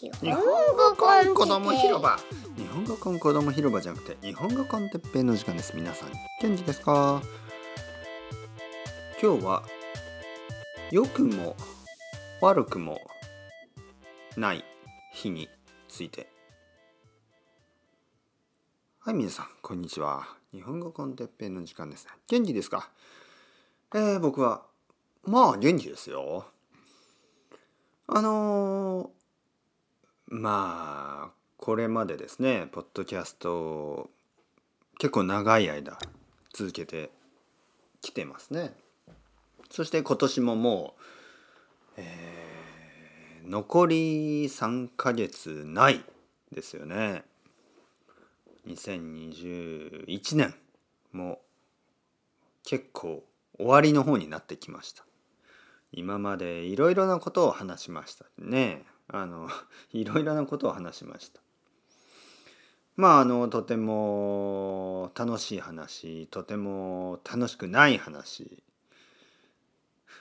日本語コン子供広場。日本語コン子供広場じゃなくて日本語コンテッペイの時間です。皆さん。元気ですか？今日は良くも悪くもない日について。はい皆さんこんにちは。日本語コンテッペイの時間です。元気ですか？えー、僕はまあ元気ですよ。あのーまあこれまでですねポッドキャストを結構長い間続けてきてますね。そして今年ももう、えー、残り3ヶ月ないですよね。2021年も結構終わりの方になってきました。今までいろいろなことを話しましたね。あの いろいろなことを話しました。まああのとても楽しい話とても楽しくない話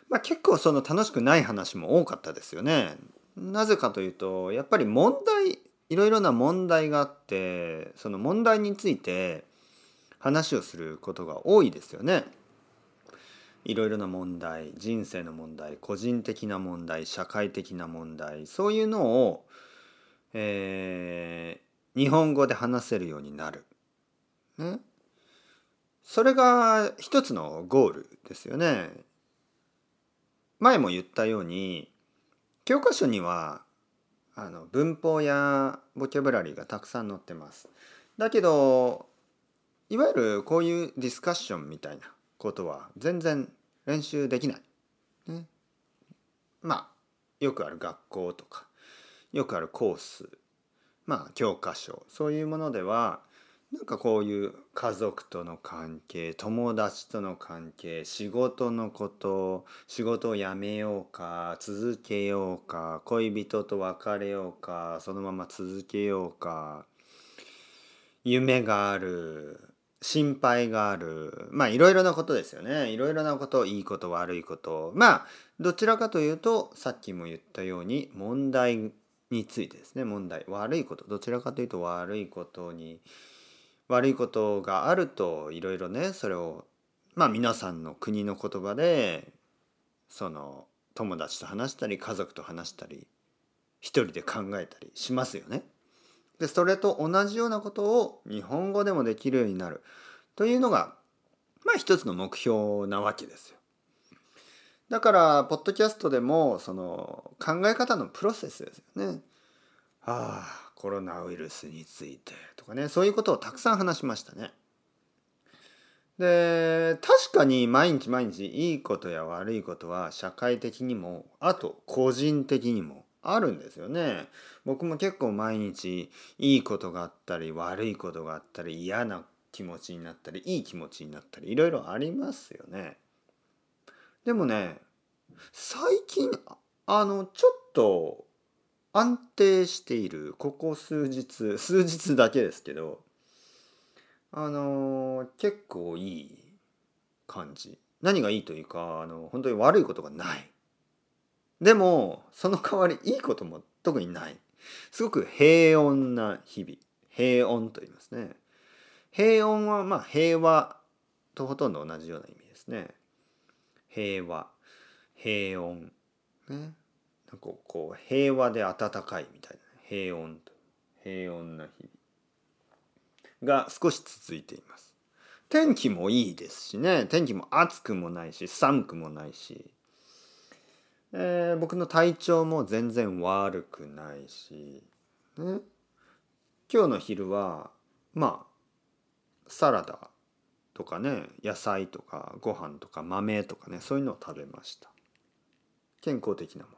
まあ結構その楽しくない話も多かったですよね。なぜかというとやっぱり問題いろいろな問題があってその問題について話をすることが多いですよね。いろいろな問題人生の問題個人的な問題社会的な問題そういうのを、えー、日本語で話せるようになる。ね、それが一つのゴールですよね。前も言ったように教科書にはあの文法やボキャブラリーがたくさん載ってます。だけどいわゆるこういうディスカッションみたいなことは全然練習できない。ね、まあよくある学校とかよくあるコースまあ教科書そういうものではなんかこういう家族との関係友達との関係仕事のこと仕事を辞めようか続けようか恋人と別れようかそのまま続けようか夢がある心配がある。まあいろいろなことですよね。いろいろなこといいこと悪いこと。まあどちらかというとさっきも言ったように問題についてですね。問題悪いこと。どちらかというと悪いことに悪いことがあるといろいろねそれをまあ皆さんの国の言葉でその友達と話したり家族と話したり一人で考えたりしますよね。でそれと同じようなことを日本語でもできるようになるというのがまあ一つの目標なわけですよ。だからポッドキャストでもその考え方のプロセスですよね。ああコロナウイルスについてとかねそういうことをたくさん話しましたね。で確かに毎日毎日いいことや悪いことは社会的にもあと個人的にもあるんですよね。僕も結構毎日いいことがあったり悪いことがあったり嫌な気持ちになったりいい気持ちになったりいろいろありますよね。でもね最近あのちょっと安定しているここ数日 数日だけですけどあの結構いい感じ何がいいというかあの本当に悪いことがないでもその代わりいいことも特にない。すごく平穏な日々。平穏と言いますね。平穏はまあ平和とほとんど同じような意味ですね。平和。平穏。ね。なんかこう平和で温かいみたいな。平穏と。平穏な日々。が少し続いています。天気もいいですしね。天気も暑くもないし寒くもないし。えー、僕の体調も全然悪くないし、ね、今日の昼はまあサラダとかね野菜とかご飯とか豆とかねそういうのを食べました。健康的なもの。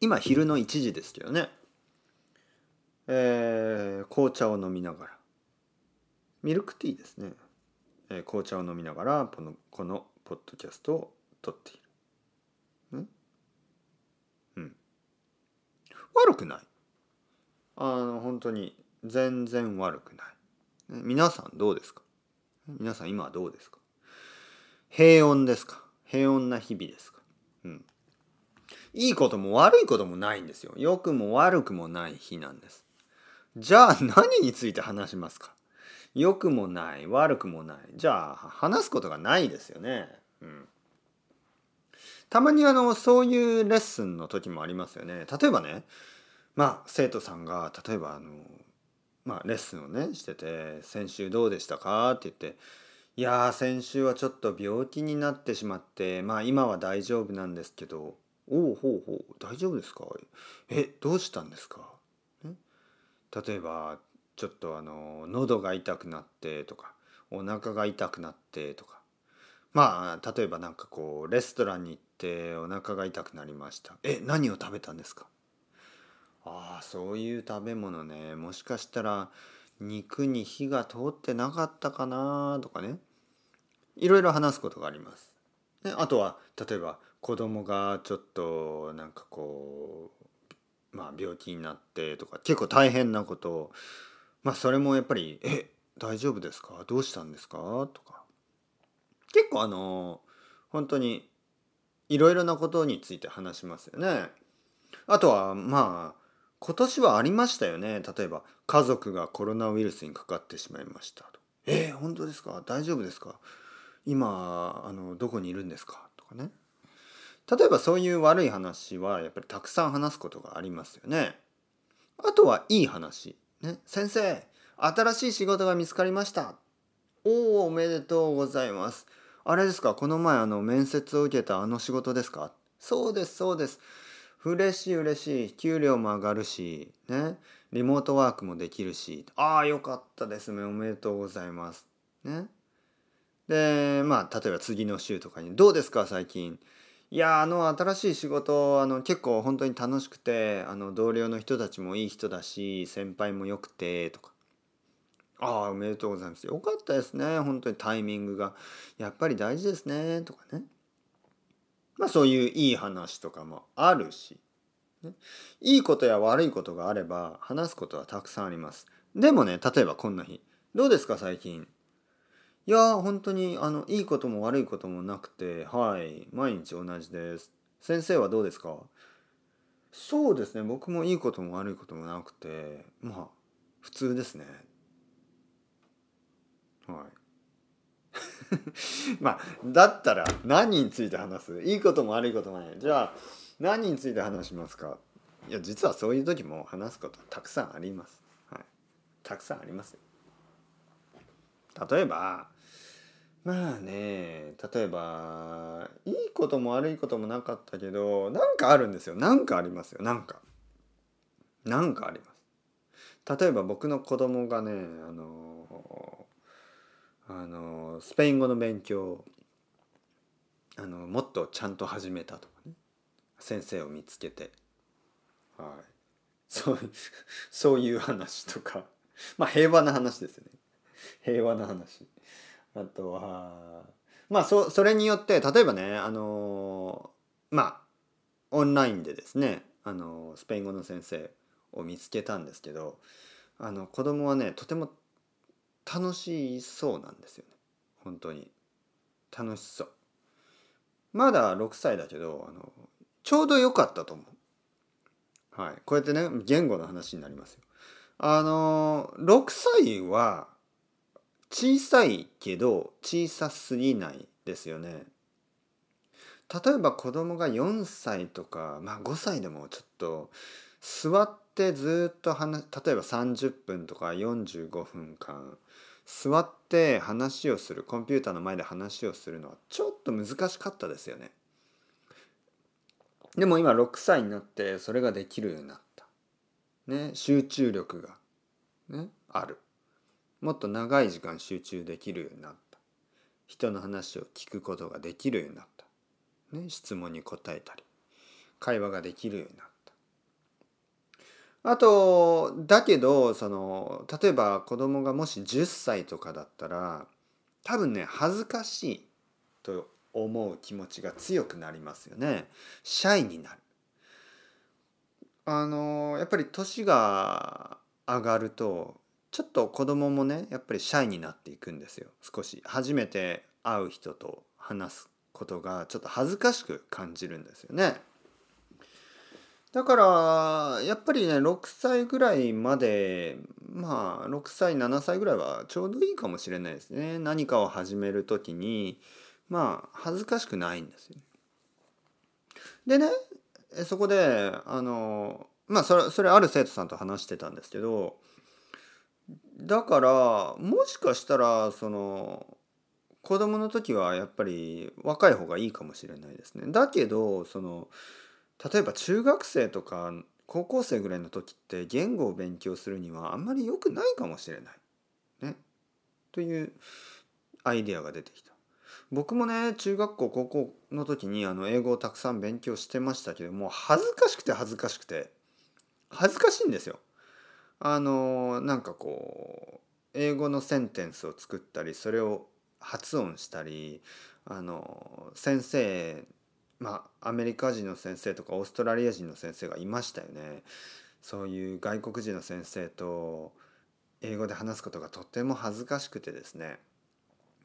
今昼の1時ですけどね。えー、紅茶を飲みながら。ミルクティーですね、えー、紅茶を飲みながらこのこのポッドキャストを取っている。うん。悪くない。あの、本当に全然悪くない。皆さんどうですか？皆さん今はどうですか？平穏ですか？平穏な日々ですか？うん。いいことも悪いこともないんですよ良くも悪くもない日なんですじゃあ何について話しますか？良くもない悪くもないじゃあ話すことがないですよねたまにあのそういうレッスンの時もありますよね例えばねまあ生徒さんが例えばあのまあレッスンをねしてて「先週どうでしたか?」って言って「いや先週はちょっと病気になってしまってまあ今は大丈夫なんですけどおおほうほう大丈夫ですか？えどうしたんですか?」例えばちょっとあの喉が痛くなってとかお腹が痛くなってとかまあ例えば何かこうレストランに行ってお腹が痛くなりました。え何を食べたんですか？ああそういう食べ物ね。もしかしたら肉に火が通ってなかったかなとかね。いろいろ話すことがあります。であとは例えば子供がちょっとなんかこうまあ病気になってとか結構大変なことをまあそれもやっぱり「え大丈夫ですか？どうしたんですか?」とか。結構あの本当にいろいろなことについて話しますよね。あとはまあ今年はありましたよね例えば家族がコロナウイルスにかかってしまいましたと。えー、本当ですか？大丈夫ですか？今あのどこにいるんですか？とかね例えばそういう悪い話はやっぱりたくさん話すことがありますよね。あとはいい話。ね、先生新しい仕事が見つかりました。おおおめでとうございます。あれですか？この前あの面接を受けたあの仕事ですか？そうですそうです。嬉しい嬉しい。給料も上がるし、ね。リモートワークもできるし。ああ、よかったですね。おめでとうございます。ね。で、まあ、例えば次の週とかに、どうですか？最近。いやあの新しい仕事あの結構本当に楽しくてあの同僚の人たちもいい人だし先輩もよくてとかああおめでとうございます。よかったですね。本当にタイミングが。やっぱり大事ですね。とかね。まあそういういい話とかもあるし、ね、いいことや悪いことがあれば話すことはたくさんあります。でもね例えばこんな日。どうですか最近？いや本当にあのいいことも悪いこともなくてはい毎日同じです。先生はどうですか？そうですね。僕もいいことも悪いこともなくてまあ普通ですね。はい。まあだったら何について話す？いいことも悪いこともない。じゃあ何について話しますか？いや実はそういう時も話すことたくさんあります、はい、たくさんあります例えばまあね例えばいいことも悪いこともなかったけどなんかあるんですよ。なんかありますよ。なんか。なんかあります。例えば僕の子供がねあのあのスペイン語の勉強あのもっとちゃんと始めたとかね。先生を見つけて。はい。そうそういう話とか。まあ平和な話ですよね。平和な話。あとはまあそそれによって例えばねあのまあオンラインでですねあのスペイン語の先生を見つけたんですけどあの子供はねとても楽しそうなんですよね。本当に。楽しそう。まだ6歳だけどあのちょうど良かったと思う。はい。こうやってね言語の話になりますよ。あの6歳は小さいけど小さすぎないですよね。例えば子供が4歳とか、まあ、5歳でもちょっと座ってずっと話例えば30分とか45分間座って話をするコンピューターの前で話をするのはちょっと難しかったですよね。でも今6歳になってそれができるようになった。ね集中力がねある。もっと長い時間集中できるようになった人の話を聞くことができるようになった、ね、質問に答えたり会話ができるようになったあとだけどその例えば子供がもし10歳とかだったら多分ね恥ずかしいと思う気持ちが強くなりますよね。シャイになる。あのやっぱり年が上がるとちょっと子供もねやっぱりシャイになっていくんですよ。少し。初めて会う人と話すことがちょっと恥ずかしく感じるんですよね。だからやっぱりね6歳ぐらいまでまあ6歳7歳ぐらいはちょうどいいかもしれないですね何かを始める時にまあ恥ずかしくないんですよ。でねそこであのまあそれそれある生徒さんと話してたんですけどだからもしかしたらその子供の時はやっぱり若い方がいいかもしれないですね。だけどその例えば中学生とか高校生ぐらいの時って言語を勉強するにはあんまり良くないかもしれない。ね。というアイデアが出てきた。僕もね中学校高校の時にあの英語をたくさん勉強してましたけども恥ずかしくて恥ずかしくて恥ずかしいんですよ。あのなんかこう英語のセンテンスを作ったりそれを発音したりあの先生まあアメリカ人の先生とかオーストラリア人の先生がいましたよね。そういう外国人の先生と英語で話すことがとても恥ずかしくてですね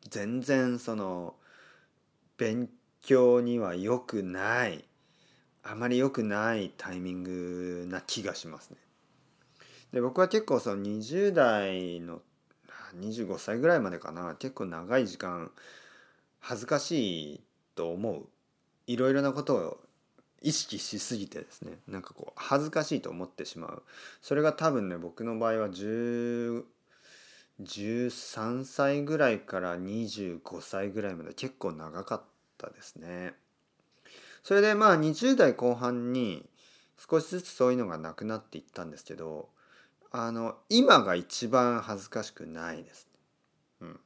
全然その勉強には良くないあまり良くないタイミングな気がしますね。で僕は結構その20代の25歳ぐらいまでかな結構長い時間恥ずかしいと思ういろいろなことを意識しすぎてですねなんかこう恥ずかしいと思ってしまうそれが多分ね僕の場合は10 13歳ぐらいから25歳ぐらいまで結構長かったですね。それでまあ20代後半に少しずつそういうのがなくなっていったんですけどあの今が一番恥ずかしくないです、うん。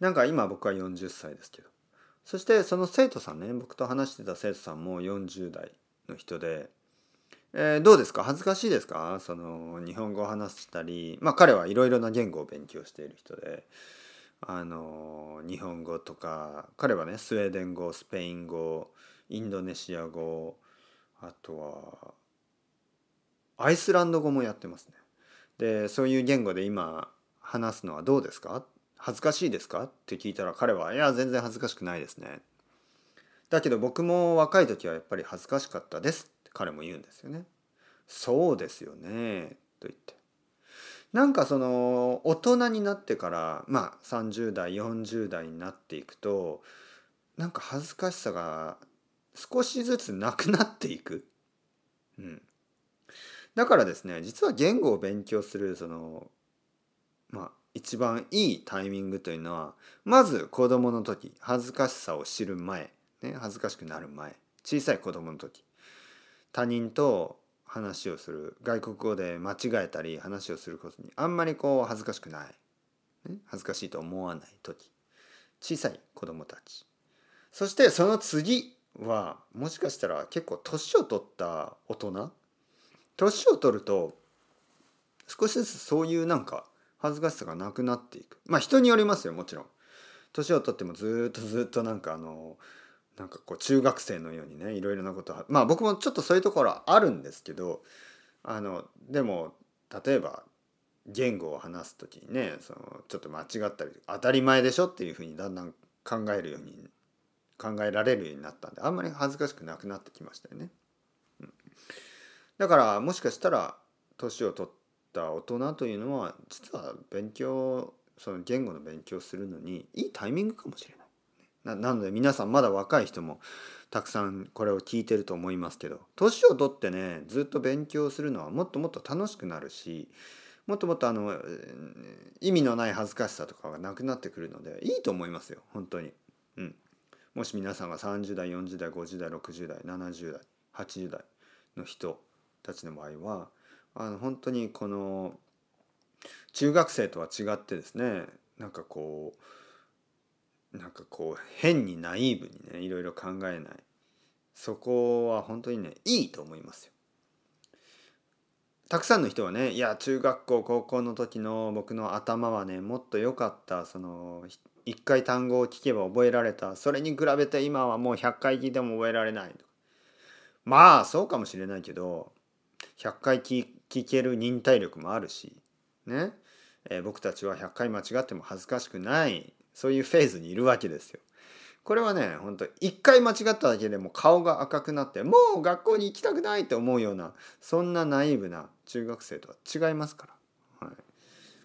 なんか今僕は40歳ですけどそしてその生徒さんね僕と話してた生徒さんも40代の人で、えー、どうですか？恥ずかしいですか？その日本語を話したりまあ彼はいろいろな言語を勉強している人であの日本語とか彼はねスウェーデン語スペイン語インドネシア語あとはアイスランド語もやってますね。でそういう言語で今話すのはどうですか？恥ずかしいですか？って聞いたら彼は「いや全然恥ずかしくないですね」だけど僕も若い時はやっぱり恥ずかしかったですって彼も言うんですよね。そうですよねと言って。なんかその大人になってからまあ30代40代になっていくとなんか恥ずかしさが少しずつなくなっていく。うん。だからですね実は言語を勉強するそのまあ一番いいタイミングというのはまず子供の時恥ずかしさを知る前、ね、恥ずかしくなる前小さい子供の時他人と話をする外国語で間違えたり話をすることにあんまりこう恥ずかしくない、ね、恥ずかしいと思わない時小さい子供たち。そしてその次はもしかしたら結構年を取った大人？年を取ると少しずつそういうなんか恥ずかしさがなくなっていく。まあ人によりますよもちろん。年を取ってもずっとずっとなんかあのなんかこう中学生のようにねいろいろなことはまあ僕もちょっとそういうところはあるんですけどあのでも例えば言語を話す時にねそのちょっと間違ったり当たり前でしょっていうふうにだんだん考えるように考えられるようになったんであんまり恥ずかしくなくなってきましたよね。うん。だからもしかしたら年を取った大人というのは実は勉強その言語の勉強するのにいいタイミングかもしれない。ななので皆さんまだ若い人もたくさんこれを聞いてると思いますけど年を取ってねずっと勉強するのはもっともっと楽しくなるしもっともっとあの意味のない恥ずかしさとかがなくなってくるのでいいと思いますよ本当に。うん、もし皆さんが30代40代50代60代70代80代の人たちの場合はあの本当にこの中学生とは違ってですねなんかこうなんかこう変にナイーブにねいろいろ考えない。そこは本当にねいいと思いますよ。たくさんの人はねいや中学校高校の時の僕の頭はねもっと良かったその一回単語を聞けば覚えられた。それに比べて今はもう100回聞いても覚えられないまあそうかもしれないけど100回聞聞ける忍耐力もあるし、ねえー、僕たちは100回間違っても恥ずかしくないそういうフェーズにいるわけですよ。これはね本当一回間違っただけでも顔が赤くなってもう学校に行きたくないって思うようなそんなナイーブな中学生とは違いますから、はい、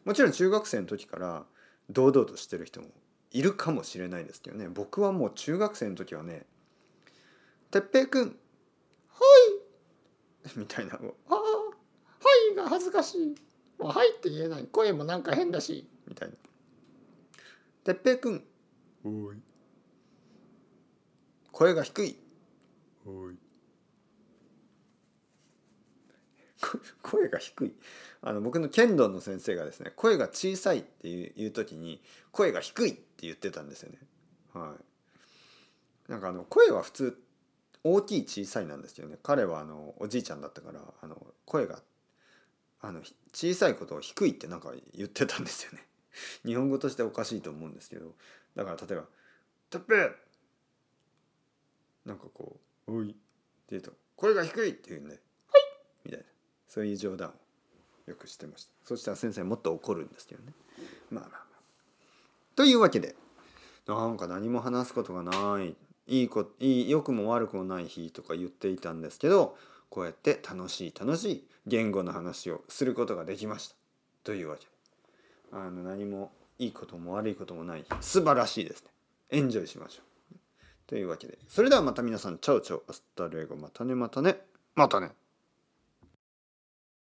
もちろん中学生の時から堂々としてる人もいるかもしれないですけどね僕はもう中学生の時はね「哲平くんはい!」みたいな「ああはい」が恥ずかしい「もうはい」って言えない。声もなんか変だし。みたいな「哲平くんおい。声が低い。おい。声が低い。あの僕の剣道の先生がですね声が小さいっていう時に声が低いって言ってたんですよね。はい、なんかあの声は普通大きい小さいなんですよね。彼はあのおじいちゃんだったからあの声があの小さいことを低いってなんか言ってたんですよね。日本語としておかしいと思うんですけど。だから例えば「てっぺなんかこう「おい」って言うと「声が低い」って言うんで「はい」みたいなそういう冗談をよくしてました。そしたら先生もっと怒るんですけどね。まあまあまあ。というわけでなんか何も話すことがないいいこいい良くも悪くもない日とか言っていたんですけどこうやって楽しい楽しい言語の話をすることができました。というわけ。であの何もいいことも悪いこともない。素晴らしいですね。エンジョイしましょう。というわけで。それではまた皆さん。チャオチャオ。 Hasta luego。またねまたね。またね。